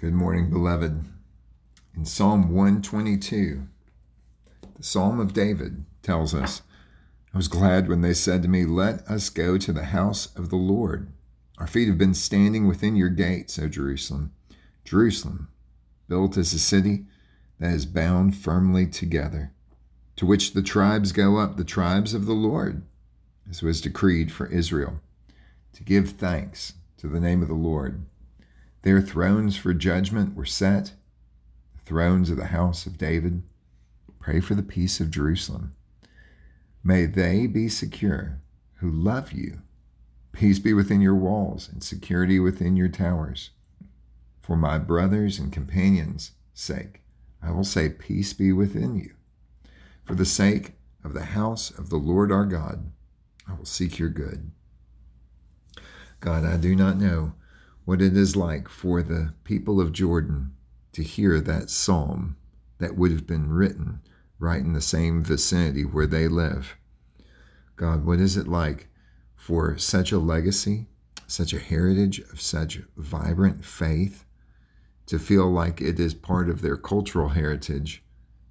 Good morning, beloved. In Psalm 122, the Psalm of David tells us, I was glad when they said to me, Let us go to the house of the Lord. Our feet have been standing within your gates, O Jerusalem. Jerusalem, built as a city that is bound firmly together, to which the tribes go up, the tribes of the Lord, as was decreed for Israel, to give thanks to the name of the Lord their thrones for judgment were set, the thrones of the house of David. Pray for the peace of Jerusalem. May they be secure who love you. Peace be within your walls and security within your towers. For my brothers and companions' sake, I will say, Peace be within you. For the sake of the house of the Lord our God, I will seek your good. God, I do not know what it is like for the people of Jordan to hear that psalm that would have been written right in the same vicinity where they live. God, what is it like for such a legacy, such a heritage of such vibrant faith to feel like it is part of their cultural heritage,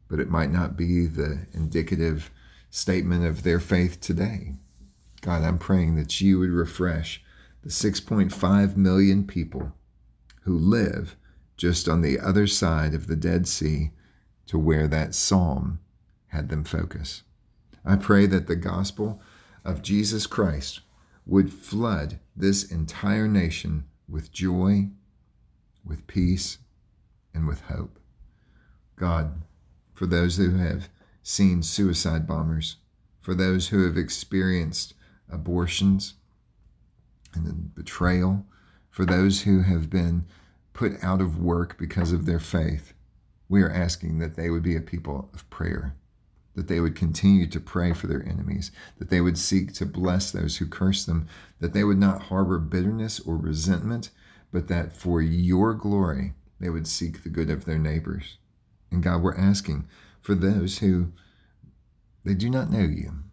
but it might not be the indicative statement of their faith today? God, I'm praying that you would refresh the 6.5 million people who live just on the other side of the Dead Sea to where that psalm had them focus. I pray that the gospel of Jesus Christ would flood this entire nation with joy, with peace, and with hope. God, for those who have seen suicide bombers, for those who have experienced abortions, and betrayal, for those who have been put out of work because of their faith, we are asking that they would be a people of prayer, that they would continue to pray for their enemies, that they would seek to bless those who curse them, that they would not harbor bitterness or resentment, but that for your glory they would seek the good of their neighbors. And God, we're asking for those who they do not know you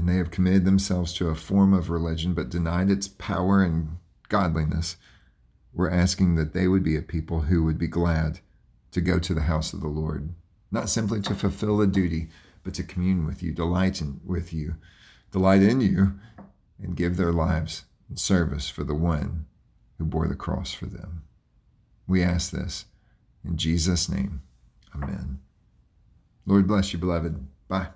and they have committed themselves to a form of religion but denied its power and godliness, we're asking that they would be a people who would be glad to go to the house of the Lord, not simply to fulfill a duty, but to commune with you, delight in, with you, delight in you, and give their lives in service for the one who bore the cross for them. We ask this in Jesus' name. Amen. Lord bless you, beloved. Bye.